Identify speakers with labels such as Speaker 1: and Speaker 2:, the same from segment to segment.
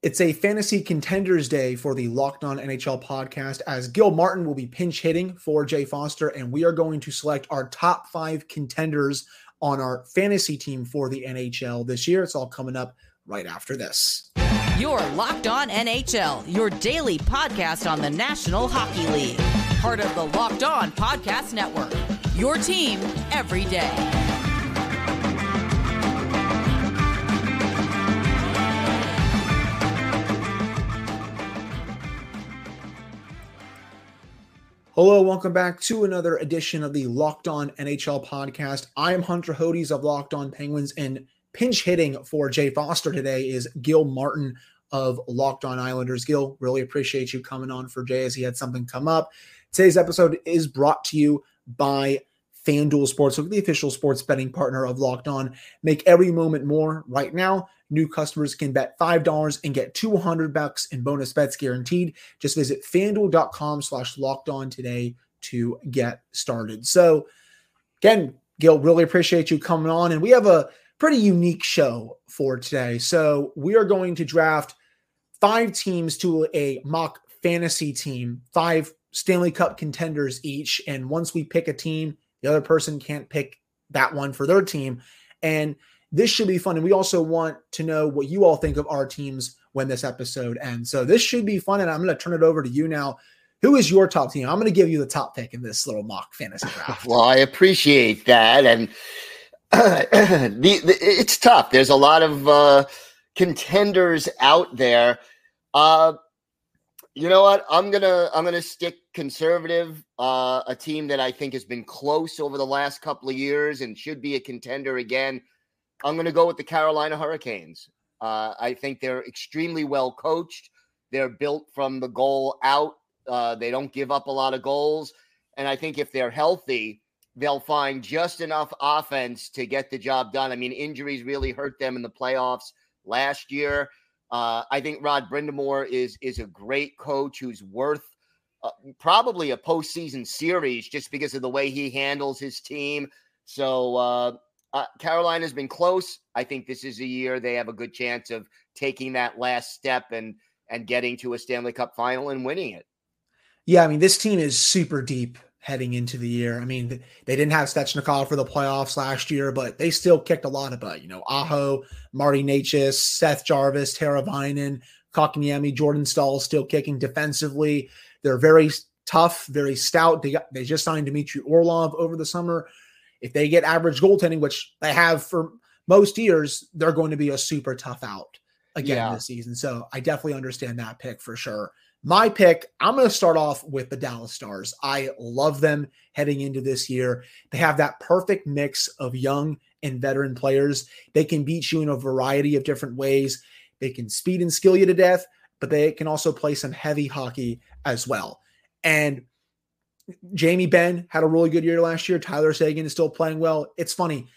Speaker 1: It's a fantasy contenders day for the Locked On NHL podcast as Gil Martin will be pinch hitting for Jay Foster, and we are going to select our top five contenders on our fantasy team for the NHL this year. It's all coming up right after this.
Speaker 2: You're Locked On NHL, your daily podcast on the National Hockey League, part of the Locked On Podcast Network. Your team every day.
Speaker 1: Hello, welcome back to another edition of the Locked On NHL podcast. I am Hunter Hodes of Locked On Penguins, and pinch hitting for Jay Foster today is Gil Martin of Locked On Islanders. Gil, really appreciate you coming on for Jay as he had something come up. Today's episode is brought to you by FanDuel Sportsbook, the official sports betting partner of Locked On. Make every moment more right now. New customers can bet $5 and get 200 bucks in bonus bets guaranteed. Just visit fanduel.com slash locked on today to get started. So again, Gil, really appreciate you coming on. And we have a pretty unique show for today. So we are going to draft five teams to a mock fantasy team, five Stanley Cup contenders each. And once we pick a team, the other person can't pick that one for their team. And this should be fun. And we also want to know what you all think of our teams when this episode ends. So this should be fun. And I'm going to turn it over to you now. Who is your top team? I'm going to give you the top pick in this little mock fantasy draft.
Speaker 3: Well, I appreciate that. And uh, the, the, it's tough. There's a lot of uh, contenders out there. Uh, you know what? I'm gonna I'm gonna stick conservative. Uh, a team that I think has been close over the last couple of years and should be a contender again. I'm gonna go with the Carolina Hurricanes. Uh, I think they're extremely well coached. They're built from the goal out. Uh, they don't give up a lot of goals, and I think if they're healthy, they'll find just enough offense to get the job done. I mean, injuries really hurt them in the playoffs last year. Uh, I think Rod Brind'Amour is is a great coach who's worth uh, probably a postseason series just because of the way he handles his team. So uh, uh, Carolina's been close. I think this is a year they have a good chance of taking that last step and and getting to a Stanley Cup final and winning it.
Speaker 1: Yeah, I mean this team is super deep heading into the year. I mean, they didn't have Svechnikov for the playoffs last year, but they still kicked a lot of butt. You know, Aho, Marty Necas, Seth Jarvis, Teravainen, Kotkaniemi, Jordan Staal still kicking defensively. They're very tough, very stout. They got, they just signed Dmitry Orlov over the summer. If they get average goaltending, which they have for most years, they're going to be a super tough out again yeah. this season. So I definitely understand that pick for sure. My pick, I'm going to start off with the Dallas Stars. I love them heading into this year. They have that perfect mix of young and veteran players. They can beat you in a variety of different ways. They can speed and skill you to death, but they can also play some heavy hockey as well. And Jamie Benn had a really good year last year. Tyler Seguin is still playing well. It's funny.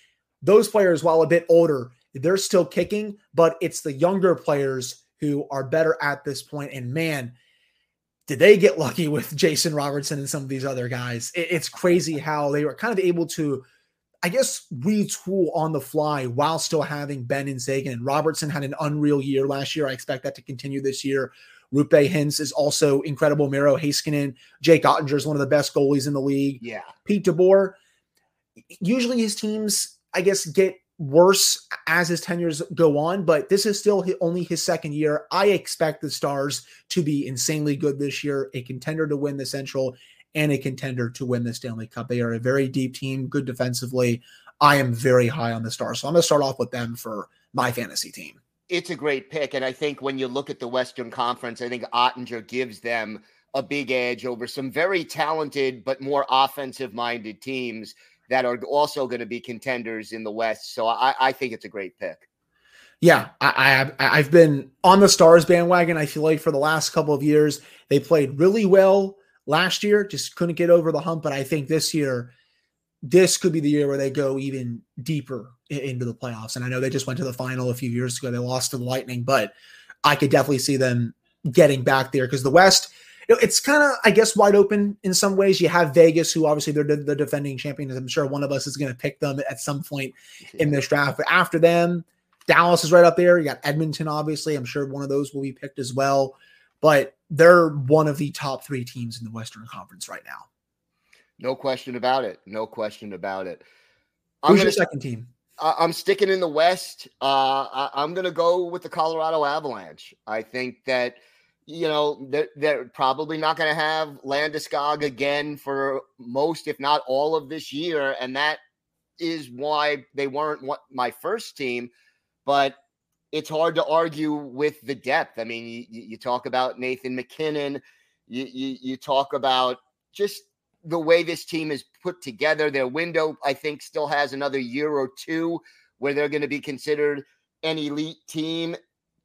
Speaker 1: Those players, while a bit older, they're still kicking, but it's the younger players who are better at this point. And man, did they get lucky with Jason Robertson and some of these other guys? it's crazy how they were kind of able to, I guess, retool on the fly while still having Benn and Seguin. And Robertson had an unreal year last year. I expect that to continue this year. Roope Hintz is also incredible. Miro Heiskanen, Jake Oettinger is one of the best goalies in the league.
Speaker 3: Yeah.
Speaker 1: Pete DeBoer, usually his teams, I guess, get worse as his tenures go on, but this is still only his second year. I expect the Stars to be insanely good this year, a contender to win the Central and a contender to win the Stanley Cup. They are a very deep team, good defensively. I am very high on the Stars. So I'm going to start off with them for my fantasy team.
Speaker 3: It's a great pick. And I think when you look at the Western Conference, I think Oettinger gives them a big edge over some very talented but more offensive minded teams that are also going to be contenders in the West. So I, I think it's a great pick.
Speaker 1: Yeah, I, I I've been on the Stars bandwagon. I feel like for the last couple of years they played really well last year, just couldn't get over the hump. But I think this year, this could be the year where they go even deeper into the playoffs. And I know they just went to the final a few years ago. They lost to the Lightning, but I could definitely see them getting back there because the West it's kind of, I guess, wide open in some ways. You have Vegas, who obviously they're the defending champions. I'm sure one of us is going to pick them at some point in this draft. But after them, Dallas is right up there. You got Edmonton, obviously. I'm sure one of those will be picked as well. But they're one of the top three teams in the Western Conference right now.
Speaker 3: No question about it. No question about it.
Speaker 1: I'm Who's gonna, your second team?
Speaker 3: I'm sticking in the West. Uh, I, am going to go with the Colorado Avalanche. I think that you know they're, they're probably not going to have Landeskog again for most, if not all, of this year, and that is why they weren't my first team. But it's hard to argue with the depth. I mean, you, you talk about Nathan MacKinnon, you, you, you talk about just the way this team is put together. Their window, I think, still has another year or two where they're going to be considered an elite team.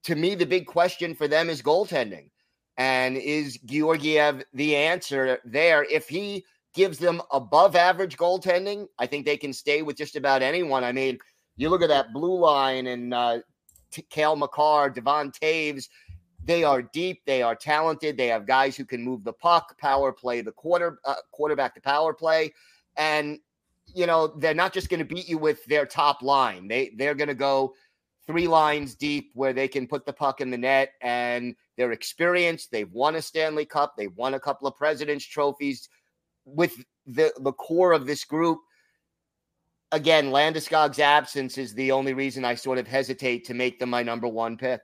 Speaker 3: To me, the big question for them is goaltending. And is Georgiev the answer there? If he gives them above average goaltending, I think they can stay with just about anyone. I mean, you look at that blue line and uh, Cale Makar, Devon Toews. They are deep. They are talented. They have guys who can move the puck, power play the quarter uh, quarterback to power play, and you know they're not just going to beat you with their top line. They they're going to go three lines deep where they can put the puck in the net and they're experienced. They've won a Stanley Cup. They've won a couple of President's trophies with the the core of this group. Again, Landeskog's absence is the only reason I sort of hesitate to make them my number one pick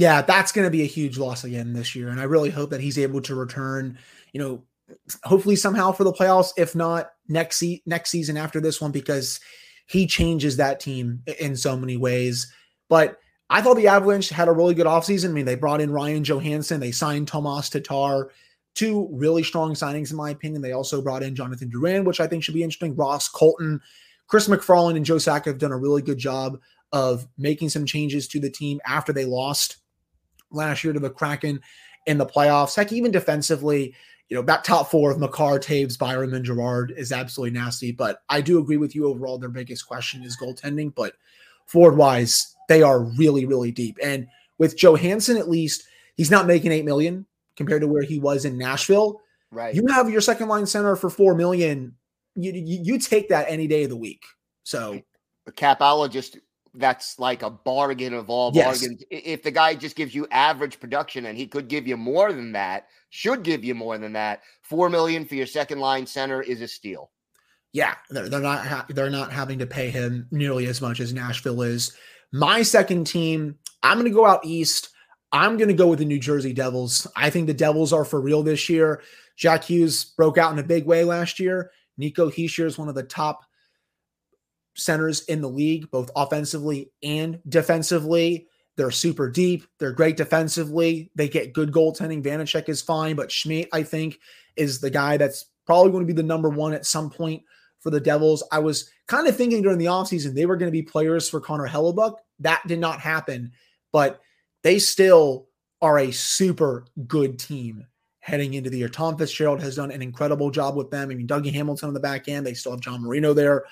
Speaker 1: yeah, that's going to be a huge loss again this year. And I really hope that he's able to return, you know, hopefully somehow for the playoffs, if not next se- next season after this one, because he changes that team in so many ways. But I thought the Avalanche had a really good offseason. I mean, they brought in Ryan Johansen, they signed Tomas Tatar, two really strong signings, in my opinion. They also brought in Jonathan Drouin, which I think should be interesting. Ross Colton, Chris MacFarland, and Joe Sakic have done a really good job of making some changes to the team after they lost last year to the Kraken in the playoffs. Heck, even defensively, you know, that top four of Makar, Toews, Byram, and Girard is absolutely nasty. But I do agree with you overall. Their biggest question is goaltending. But forward wise, they are really, really deep. And with Johansen, at least, he's not making eight million compared to where he was in Nashville.
Speaker 3: Right.
Speaker 1: You have your second line center for four million. You, you, you take that any day of the week. So
Speaker 3: the capologist that's like a bargain of all yes. bargains. If the guy just gives you average production and he could give you more than that, should give you more than that, four million for your second line center is a steal.
Speaker 1: Yeah, they're, they're not ha- they're not having to pay him nearly as much as Nashville is. My second team, I'm going to go out east. I'm going to go with the New Jersey Devils. I think the Devils are for real this year. Jack Hughes broke out in a big way last year. Nico Hischier is one of the top centers in the league, both offensively and defensively. They're super deep. They're great defensively. They get good goaltending. Vanecek is fine, but Schmid, I think, is the guy that's probably going to be the number one at some point for the Devils. I was kind of thinking during the offseason they were going to be players for Connor Hellebuyck. That did not happen, but they still are a super good team heading into the year. Tom Fitzgerald has done an incredible job with them. I mean, Dougie Hamilton on the back end. They still have John Marino there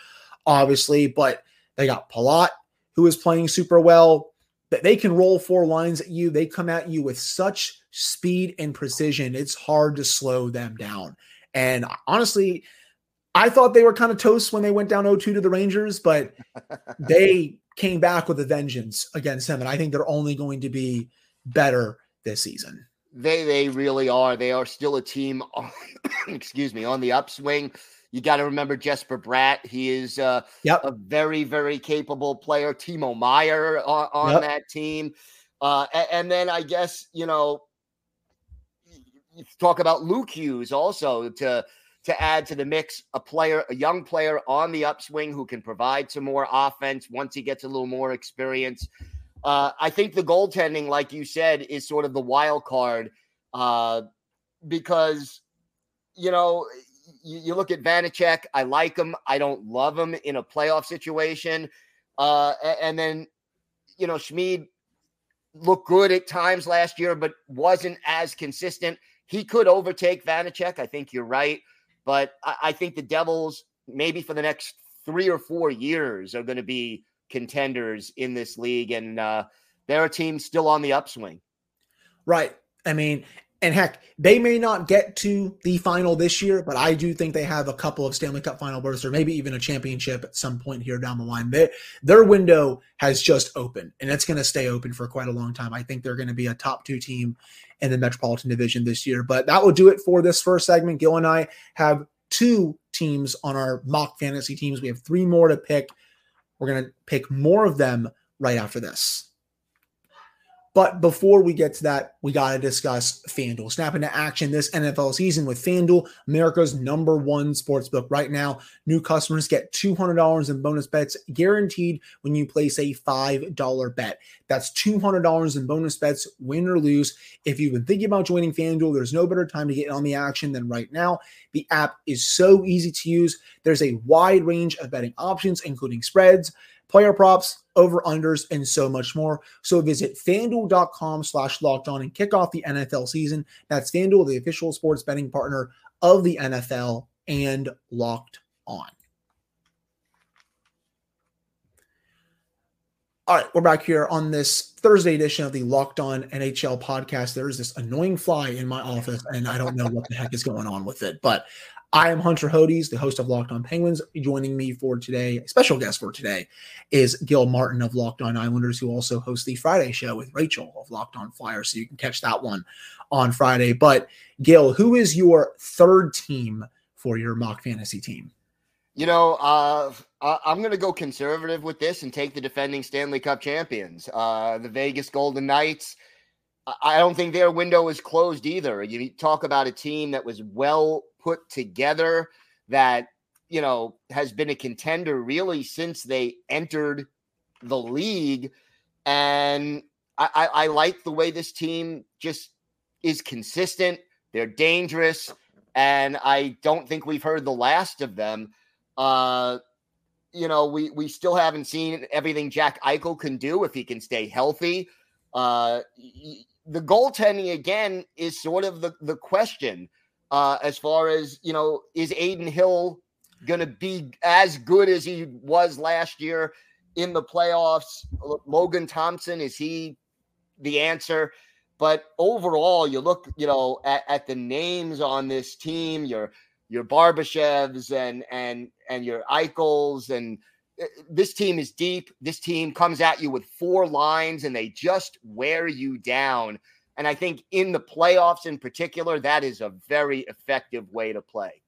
Speaker 1: obviously, but they got Palat, who is playing super well. That they can roll four lines at you. They come at you with such speed and precision. It's hard to slow them down. And honestly, I thought they were kind of toast when they went down 0-2 to the Rangers, but they came back with a vengeance against them. And I think they're only going to be better this season.
Speaker 3: They they really are. They are still a team on, excuse me, on the upswing. You got to remember Jesper Bratt. He is uh,
Speaker 1: yep.
Speaker 3: a very, very capable player. Timo Meier on, on yep. that team. Uh, and, and, then I guess, you know, you talk about Luke Hughes also to to add to the mix a player, a young player on the upswing who can provide some more offense once he gets a little more experience. Uh, I think the goaltending, like you said, is sort of the wild card uh, because, you know, you, you look at Vanecek. I like him. I don't love him in a playoff situation. Uh, and then, you know, Schmid looked good at times last year, but wasn't as consistent. He could overtake Vanecek. I think you're right. But I, I think the Devils, maybe for the next three or four years, are going to be contenders in this league. And uh, they're a team still on the upswing.
Speaker 1: Right. I mean, and heck, they may not get to the final this year, but I do think they have a couple of Stanley Cup final berths or maybe even a championship at some point here down the line. They, their window has just opened and it's going to stay open for quite a long time. I think they're going to be a top two team in the Metropolitan Division this year. But that will do it for this first segment. Gil and I have two teams on our mock fantasy teams. We have three more to pick. We're going to pick more of them right after this. But before we get to that, we got to discuss FanDuel. Snap into action this NFL season with FanDuel, America's number one sports book. Right now, new customers get $200 in bonus bets guaranteed when you place a $5 bet. That's $200 in bonus bets, win or lose. If you've been thinking about joining FanDuel, there's no better time to get on the action than right now. The app is so easy to use. There's a wide range of betting options, including spreads player props, over unders, and so much more. So visit fanduel.com slash locked on and kick off the NFL season. That's FanDuel, the official sports betting partner of the NFL and locked on. All right, we're back here on this Thursday edition of the Locked On NHL podcast. There is this annoying fly in my office, and I don't know what the heck is going on with it. But I am Hunter Hodes, the host of Locked On Penguins. Joining me for today, special guest for today, is Gil Martin of Locked On Islanders, who also hosts the Friday show with Rachel of Locked On Flyers. So you can catch that one on Friday. But Gil, who is your third team for your mock fantasy team?
Speaker 3: You know, uh, I'm going to go conservative with this and take the defending Stanley Cup champions, uh, the Vegas Golden Knights. I don't think their window is closed either. You talk about a team that was well put together that you know has been a contender really since they entered the league. And I, I, I like the way this team just is consistent. They're dangerous and i don't think we've heard the last of them. Uh you know we we still haven't seen everything jack eichel can do if he can stay healthy. Uh the goaltending again is sort of the the question uh, as far as you know, is Adin Hill going to be as good as he was last year in the playoffs? Logan Thompson is he the answer? But overall, you look, you know, at, at the names on this team, your your Barbashevs and and and your Eichels and Uh, this team is deep. This team comes at you with four lines and they just wear you down. And I think in the playoffs in particular, that is a very effective way to play.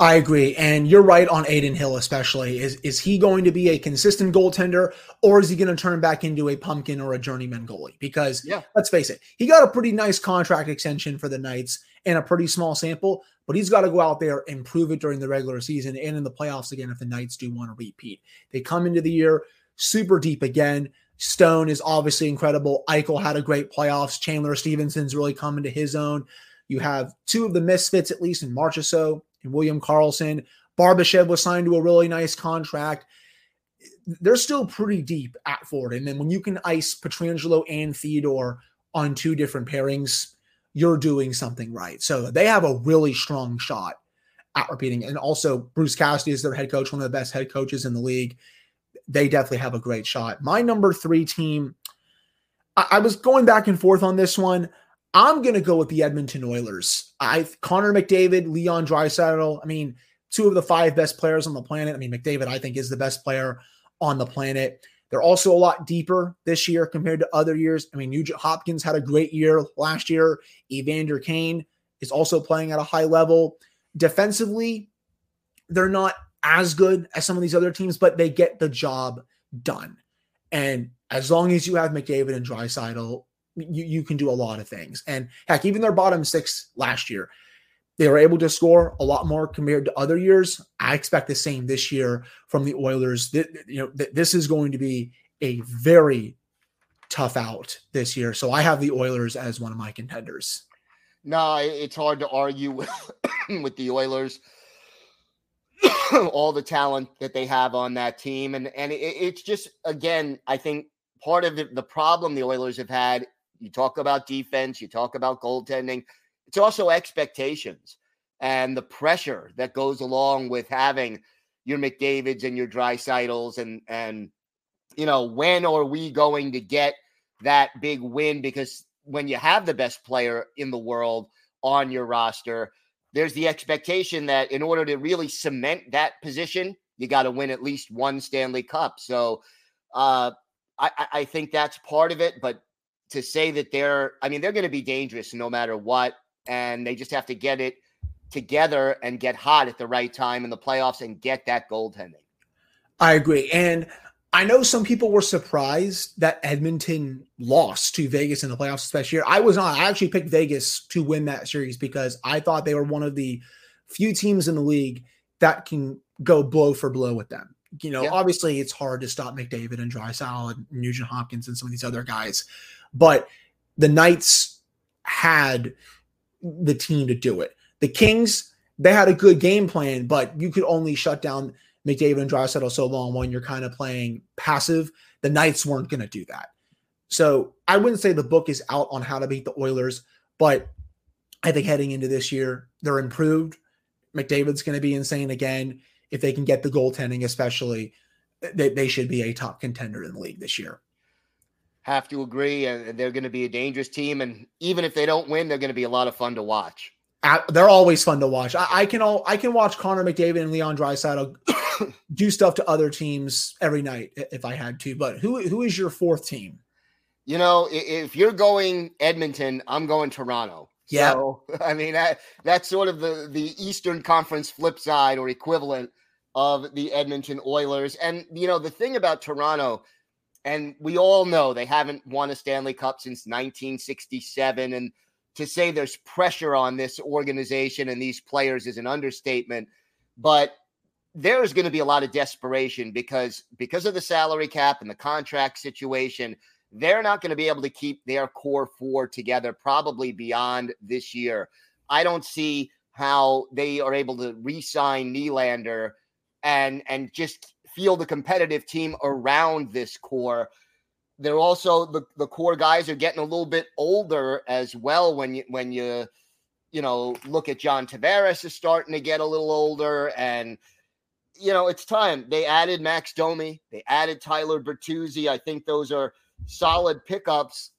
Speaker 1: I agree. And you're right on Adin Hill, especially. Is is he going to be a consistent goaltender or is he going to turn back into a pumpkin or a journeyman goalie? Because yeah. let's face it, he got a pretty nice contract extension for the Knights in a pretty small sample, but he's got to go out there and prove it during the regular season and in the playoffs again if the Knights do want to repeat. They come into the year super deep again. Stone is obviously incredible. Eichel had a great playoffs. Chandler Stephenson's really come into his own. You have two of the misfits, at least in March or so, and William Karlsson. Barbashev was signed to a really nice contract. They're still pretty deep at Ford. And then when you can ice Pietrangelo and Theodore on two different pairings, you're doing something right. So they have a really strong shot at repeating. And also, Bruce Cassidy is their head coach, one of the best head coaches in the league they definitely have a great shot. My number three team, I, I was going back and forth on this one. I'm going to go with the Edmonton Oilers. I Connor McDavid, Leon Draisaitl. I mean, two of the five best players on the planet. I mean, McDavid, I think, is the best player on the planet. They're also a lot deeper this year compared to other years. I mean, Nugent Hopkins had a great year last year. Evander Kane is also playing at a high level. Defensively, they're not as good as some of these other teams, but they get the job done. And as long as you have McDavid and Draisaitl, you, you can do a lot of things. And heck, even their bottom six last year, they were able to score a lot more compared to other years. I expect the same this year from the Oilers. You know, this is going to be a very tough out this year. So I have the Oilers as one of my contenders.
Speaker 3: No, it's hard to argue with, with the Oilers. all the talent that they have on that team. And and it, it's just again, I think part of the, the problem the Oilers have had. You talk about defense, you talk about goaltending. It's also expectations and the pressure that goes along with having your McDavid's and your Draisaitls and and you know when are we going to get that big win because when you have the best player in the world on your roster, there's the expectation that in order to really cement that position, you got to win at least one Stanley Cup. So uh, I, I think that's part of it. But to say that they're, I mean, they're going to be dangerous no matter what. And they just have to get it together and get hot at the right time in the playoffs and get that goaltending.
Speaker 1: I agree. And I know some people were surprised that Edmonton lost to Vegas in the playoffs, especially here. I was not. I actually picked Vegas to win that series because I thought they were one of the few teams in the league that can go blow for blow with them. You know, yeah. obviously it's hard to stop McDavid and Draisaitl and Nugent Hopkins and some of these other guys, but the Knights had the team to do it. The Kings, they had a good game plan, but you could only shut down McDavid and Draisaitl so long when you're kind of playing passive. The Knights weren't going to do that. So I wouldn't say the book is out on how to beat the Oilers, but I think heading into this year, they're improved. McDavid's going to be insane again. If they can get the goaltending, especially, they, they should be a top contender in the league this year.
Speaker 3: Have to agree. And they're going to be a dangerous team. And even if they don't win, they're going to be a lot of fun to watch.
Speaker 1: They're always fun to watch. I, I can all I can watch Connor McDavid and Leon Draisaitl do stuff to other teams every night if I had to. But who who is your fourth team?
Speaker 3: You know, if you're going Edmonton, I'm going Toronto.
Speaker 1: Yeah. So,
Speaker 3: I mean, that, that's sort of the, the Eastern Conference flip side or equivalent of the Edmonton Oilers. And, you know, the thing about Toronto, and we all know they haven't won a Stanley Cup since 1967. And to say there's pressure on this organization and these players is an understatement. But there's going to be a lot of desperation because because of the salary cap and the contract situation they're not going to be able to keep their core four together probably beyond this year i don't see how they are able to re-sign Nylander and and just field a competitive team around this core they're also the, the core guys are getting a little bit older as well when you when you you know look at John Tavares is starting to get a little older and you know, it's time. They added Max Domi, they added Tyler Bertuzzi. I think those are solid pickups.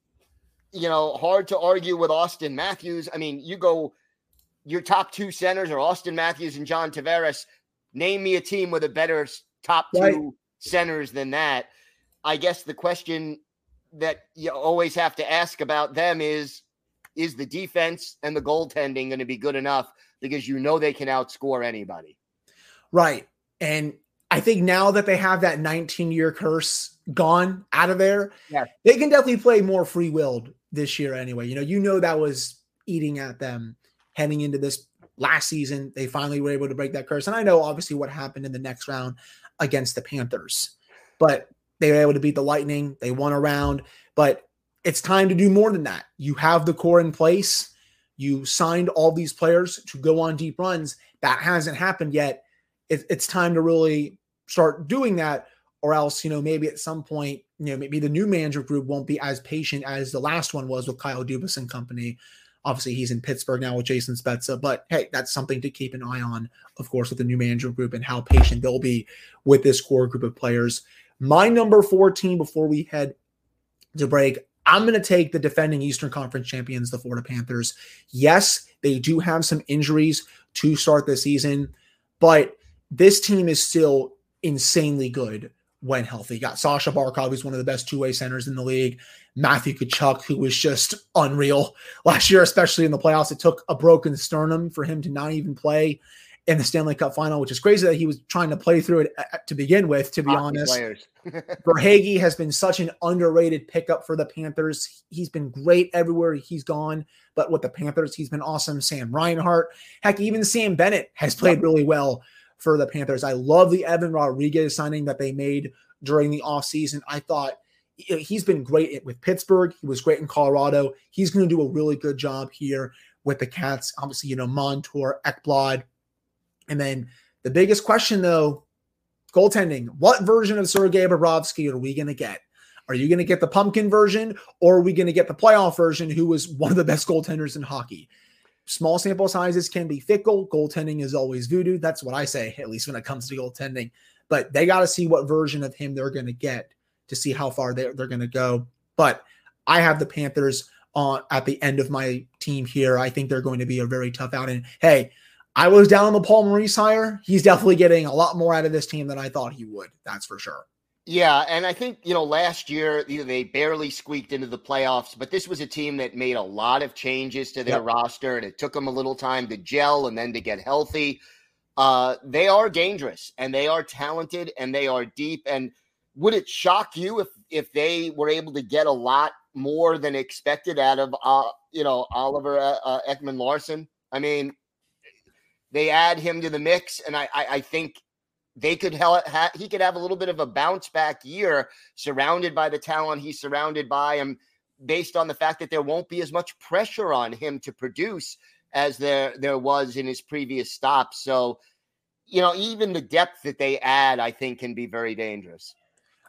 Speaker 3: You know, hard to argue with Auston Matthews. I mean, you go, your top two centers are Auston Matthews and John Tavares. Name me a team with a better top two right. centers than that. I guess the question that you always have to ask about them is is the defense and the goaltending going to be good enough because you know they can outscore anybody.
Speaker 1: Right. And I think now that they have that 19 year curse gone out of there,
Speaker 3: yeah.
Speaker 1: they can definitely play more free willed this year anyway. You know, you know that was eating at them heading into this last season. They finally were able to break that curse. And I know obviously what happened in the next round against the Panthers, but they were able to beat the Lightning. They won a round, but it's time to do more than that. You have the core in place. You signed all these players to go on deep runs. That hasn't happened yet it, it's time to really start doing that or else you know maybe at some point you know maybe the new manager group won't be as patient as the last one was with Kyle Dubas and company. Obviously, he's in Pittsburgh now with Jason Spezza, but hey, that's something to keep an eye on, of course, with the new manager group and how patient they'll be with this core group of players. My number 14 before we head to break, I'm going to take the defending Eastern Conference champions, the Florida Panthers. Yes, they do have some injuries to start the season, but this team is still insanely good when healthy. You got Sasha Barkov, who's one of the best two-way centers in the league. Matthew Tkachuk, who was just unreal last year, especially in the playoffs. It took a broken sternum for him to not even play in the Stanley Cup final, which is crazy that he was trying to play through it uh, to begin with, to be Hockey honest. Verhaeghe has been such an underrated pickup for the Panthers. He's been great everywhere he's gone, but with the Panthers, he's been awesome. Sam Reinhart, heck, even Sam Bennett has played really well for the Panthers. I love the Evan Rodrigues signing that they made during the offseason. I thought he's been great with Pittsburgh. He was great in Colorado. He's going to do a really good job here with the Cats. Obviously, you know, Montour, Ekblad. And then the biggest question, though, goaltending. What version of Sergei Bobrovsky are we going to get? Are you going to get the pumpkin version or are we going to get the playoff version, who was one of the best goaltenders in hockey? Small sample sizes can be fickle. Goaltending is always voodoo. That's what I say, at least when it comes to goaltending. But they got to see what version of him they're going to get to see how far they're, they're going to go. But I have the Panthers on at the end of my team here. I think they're going to be a very tough out. And hey, I was down on the Paul Maurice hire. He's definitely getting a lot more out of this team than I thought he would. That's for sure.
Speaker 3: Yeah, and I think you know last year they barely squeaked into the playoffs, but this was a team that made a lot of changes to their yep. roster, and it took them a little time to gel and then to get healthy. Uh, they are dangerous, and they are talented, and they are deep. And would it shock you if if they were able to get a lot more than expected out of uh, you know Oliver uh, uh Ekman-Larsson? I mean, they add him to the mix, and I I, I think they could ha- he could have a little bit of a bounce back year surrounded by the talent he's surrounded by and based on the fact that there won't be as much pressure on him to produce as there there was in his previous stops so you know even the depth that they add i think can be very dangerous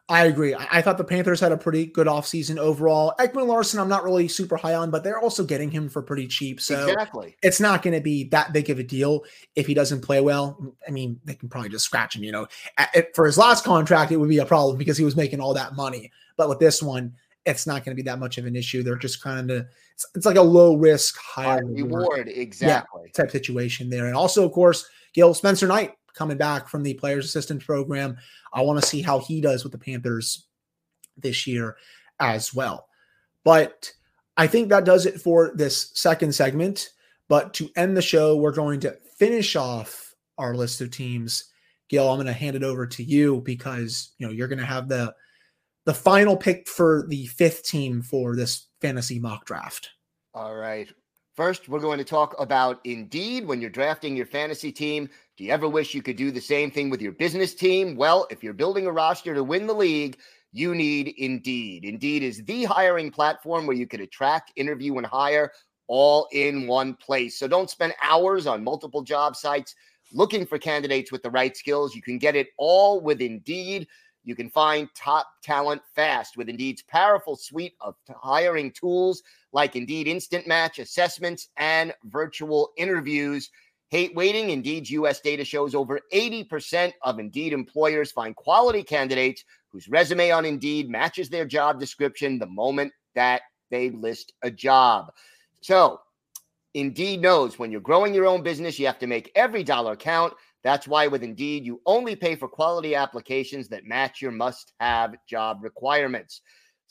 Speaker 1: I agree. I, thought the Panthers had a pretty good offseason overall. Ekman Larsson, I'm not really super high on, but they're also getting him for pretty cheap. So
Speaker 3: exactly.
Speaker 1: it's not going to be that big of a deal if he doesn't play well. I mean, they can probably just scratch him, you know. For his last contract, it would be a problem because he was making all that money. But with this one, it's not going to be that much of an issue. They're just kind of it's, it's like a low risk, high
Speaker 3: reward, reward exactly
Speaker 1: yeah, type situation there. And also, of course, Gil Spencer Knight coming back from the players assistant program. I want to see how he does with the Panthers this year as well. But I think that does it for this second segment. But to end the show, we're going to finish off our list of teams. Gail, I'm going to hand it over to you because you know you're going to have the the final pick for the fifth team for this fantasy mock draft.
Speaker 3: All right. First, we're going to talk about Indeed when you're drafting your fantasy team. Do you ever wish you could do the same thing with your business team? Well, if you're building a roster to win the league, you need Indeed. Indeed is the hiring platform where you can attract, interview, and hire all in one place. So don't spend hours on multiple job sites looking for candidates with the right skills. You can get it all with Indeed. You can find top talent fast with Indeed's powerful suite of hiring tools like Indeed Instant Match assessments and virtual interviews. Hate waiting. Indeed's US data shows over 80% of Indeed employers find quality candidates whose resume on Indeed matches their job description the moment that they list a job. So, Indeed knows when you're growing your own business, you have to make every dollar count. That's why with Indeed, you only pay for quality applications that match your must have job requirements.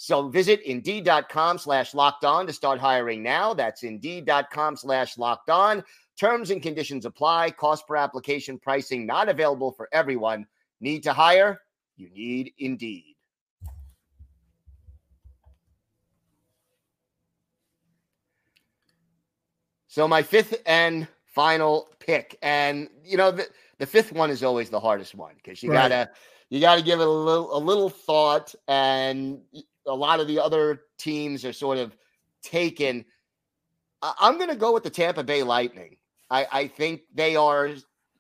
Speaker 3: So visit indeed.com slash locked on to start hiring now. That's indeed.com slash locked on. Terms and conditions apply. Cost per application pricing not available for everyone. Need to hire? You need Indeed. So my fifth and final pick, and you know the, the fifth one is always the hardest one because you right. gotta you gotta give it a little a little thought, and a lot of the other teams are sort of taken. I'm going to go with the Tampa Bay Lightning. I, I think they are,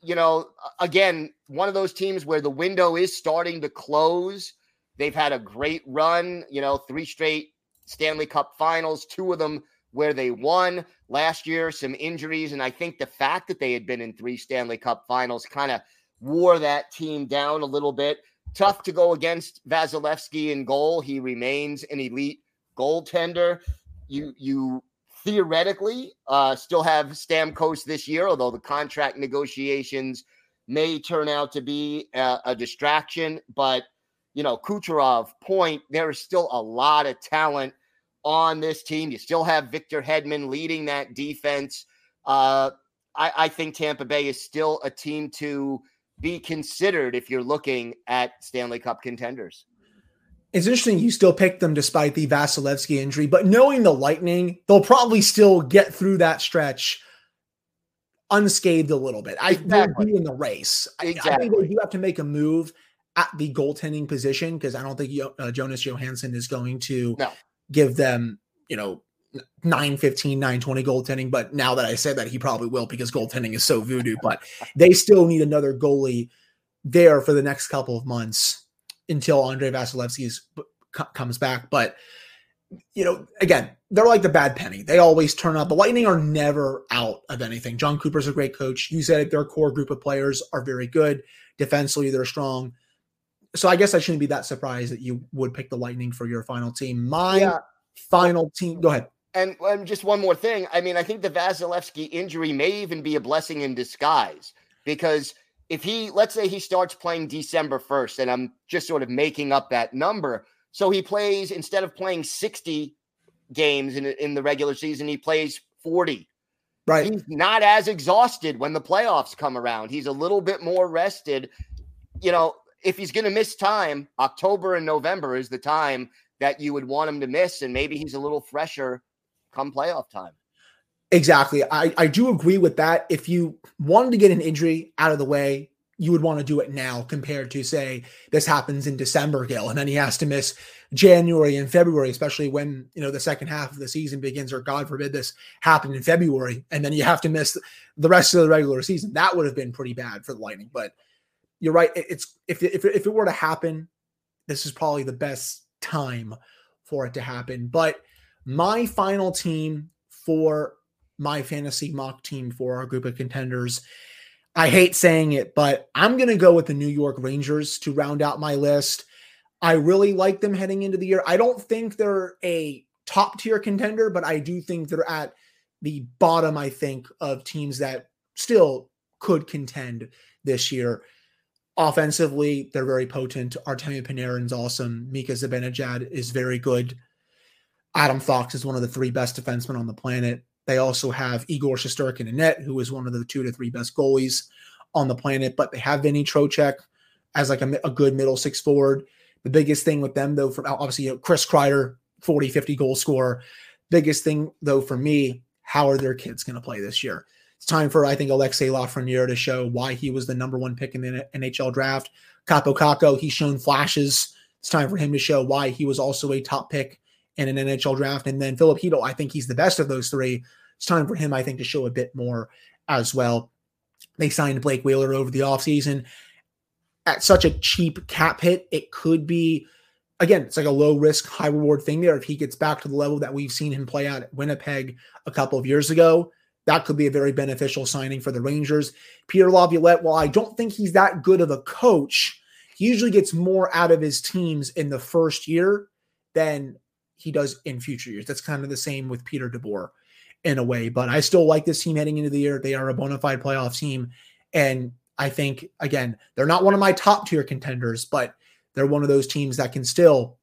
Speaker 3: you know, again, one of those teams where the window is starting to close. They've had a great run, you know, three straight Stanley Cup finals, two of them where they won last year, some injuries. And I think the fact that they had been in three Stanley Cup finals kind of wore that team down a little bit. Tough to go against Vasilevskiy in goal. He remains an elite goaltender. You you theoretically uh, still have Stamkos this year, although the contract negotiations may turn out to be a, a distraction. But, you know, Kucherov, Point, there is still a lot of talent on this team. You still have Victor Hedman leading that defense. Uh, I, I think Tampa Bay is still a team to be considered if you're looking at Stanley Cup contenders.
Speaker 1: It's interesting you still picked them despite the Vasilevskiy injury, but knowing the Lightning, they'll probably still get through that stretch unscathed a little bit. I exactly. be in the race. Exactly. I, I, think they do have to make a move at the goaltending position because I don't think uh, Jonas Johansson is going to no. give them, you know, 915, 920 goaltending. But now that I said that, he probably will because goaltending is so voodoo. But they still need another goalie there for the next couple of months until Andrei Vasilevskiy comes back. But you know, again, they're like the bad penny. They always turn up. The Lightning are never out of anything. Jon Cooper's a great coach. You said it, their core group of players are very good. Defensively, they're strong. So I guess I shouldn't be that surprised that you would pick the Lightning for your final team. My yeah. final team. Go ahead.
Speaker 3: And um, just one more thing. I mean, I think the Vasilevskiy injury may even be a blessing in disguise because if he, let's say he starts playing December 1st, and I'm just sort of making up that number. So he plays, instead of playing 60 games in, in the regular season, he plays 40.
Speaker 1: Right.
Speaker 3: He's not as exhausted when the playoffs come around. He's a little bit more rested. You know, if he's going to miss time, October and November is the time that you would want him to miss. And maybe he's a little fresher come playoff time.
Speaker 1: Exactly. I, I do agree with that. If you wanted to get an injury out of the way, you would want to do it now compared to say this happens in December, Gil, and then he has to miss January and February, especially when you know the second half of the season begins, or God forbid this happened in February, and then you have to miss the rest of the regular season. That would have been pretty bad for the Lightning. But you're right. It's if if if it were to happen, this is probably the best time for it to happen. But my final team for my fantasy mock team for our group of contenders. I hate saying it, but I'm going to go with the New York Rangers to round out my list. I really like them heading into the year. I don't think they're a top tier contender, but I do think they're at the bottom, I think, of teams that still could contend this year. Offensively, they're very potent. Artemi Panarin's awesome. Mika Zibanejad is very good. Adam Fox is one of the three best defensemen on the planet. They also have Igor Shesterkin in net, who is one of the two to three best goalies on the planet. But they have Vinny Trocheck as like a, a good middle six forward. The biggest thing with them, though, for obviously you know, Chris Kreider, 40, 50 goal scorer. Biggest thing, though, for me, how are their kids going to play this year? It's time for, I think, Alexis Lafreniere to show why he was the number one pick in the NHL draft. Kaapo Kakko, he's shown flashes. It's time for him to show why he was also a top pick in an NHL draft. And then Filip Chytil, I think he's the best of those three. It's time for him, I think, to show a bit more as well. They signed Blake Wheeler over the offseason at such a cheap cap hit. It could be, again, it's like a low risk, high reward thing there. If he gets back to the level that we've seen him play out at Winnipeg a couple of years ago, that could be a very beneficial signing for the Rangers. Peter Laviolette, while I don't think he's that good of a coach, he usually gets more out of his teams in the first year than he does in future years. That's kind of the same with Peter DeBoer in a way. But I still like this team heading into the year. They are a bona fide playoff team. And I think, again, they're not one of my top tier contenders, but they're one of those teams that can still,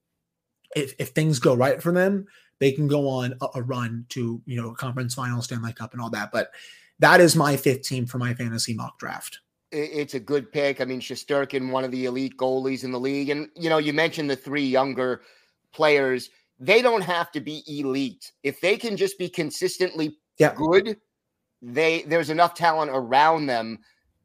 Speaker 1: if, if things go right for them, they can go on a, a run to, you know, conference final, Stanley Cup, and all that. But that is my fifth team for my fantasy mock draft
Speaker 3: it's a good pick. I mean, Shesterkin, one of the elite goalies in the league. And, you know, you mentioned the three younger players they don't have to be elite. If they can just be consistently yeah. good, they there's enough talent around them,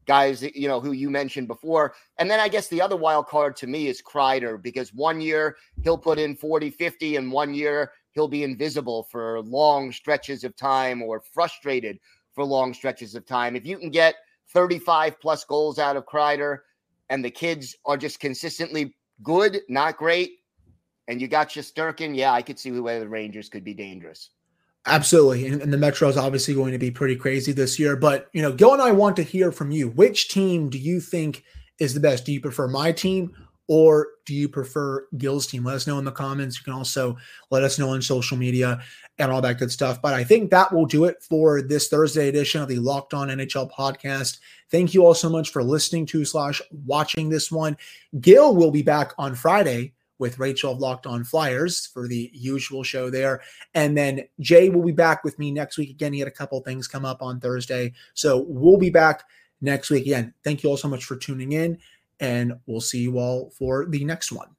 Speaker 3: guys, you know, who you mentioned before. And then I guess the other wild card to me is Kreider because one year he'll put in 40, 50, and one year he'll be invisible for long stretches of time or frustrated for long stretches of time. If you can get 35 plus goals out of Kreider and the kids are just consistently good, not great, and you got Shesterkin, yeah, I could see where the Rangers could be dangerous.
Speaker 1: Absolutely. And, and, the Metro is obviously going to be pretty crazy this year. But, you know, Gil and I want to hear from you. Which team do you think is the best? Do you prefer my team or do you prefer Gil's team? Let us know in the comments. You can also let us know on social media and all that good stuff. But I think that will do it for this Thursday edition of the Locked On NHL podcast. Thank you all so much for listening to slash watching this one. Gil will be back on Friday with Rachel of Locked On Flyers for the usual show there. And then Jay will be back with me next week. Again, he had a couple things come up on Thursday. So we'll be back next week. Again, thank you all so much for tuning in, and we'll see you all for the next one.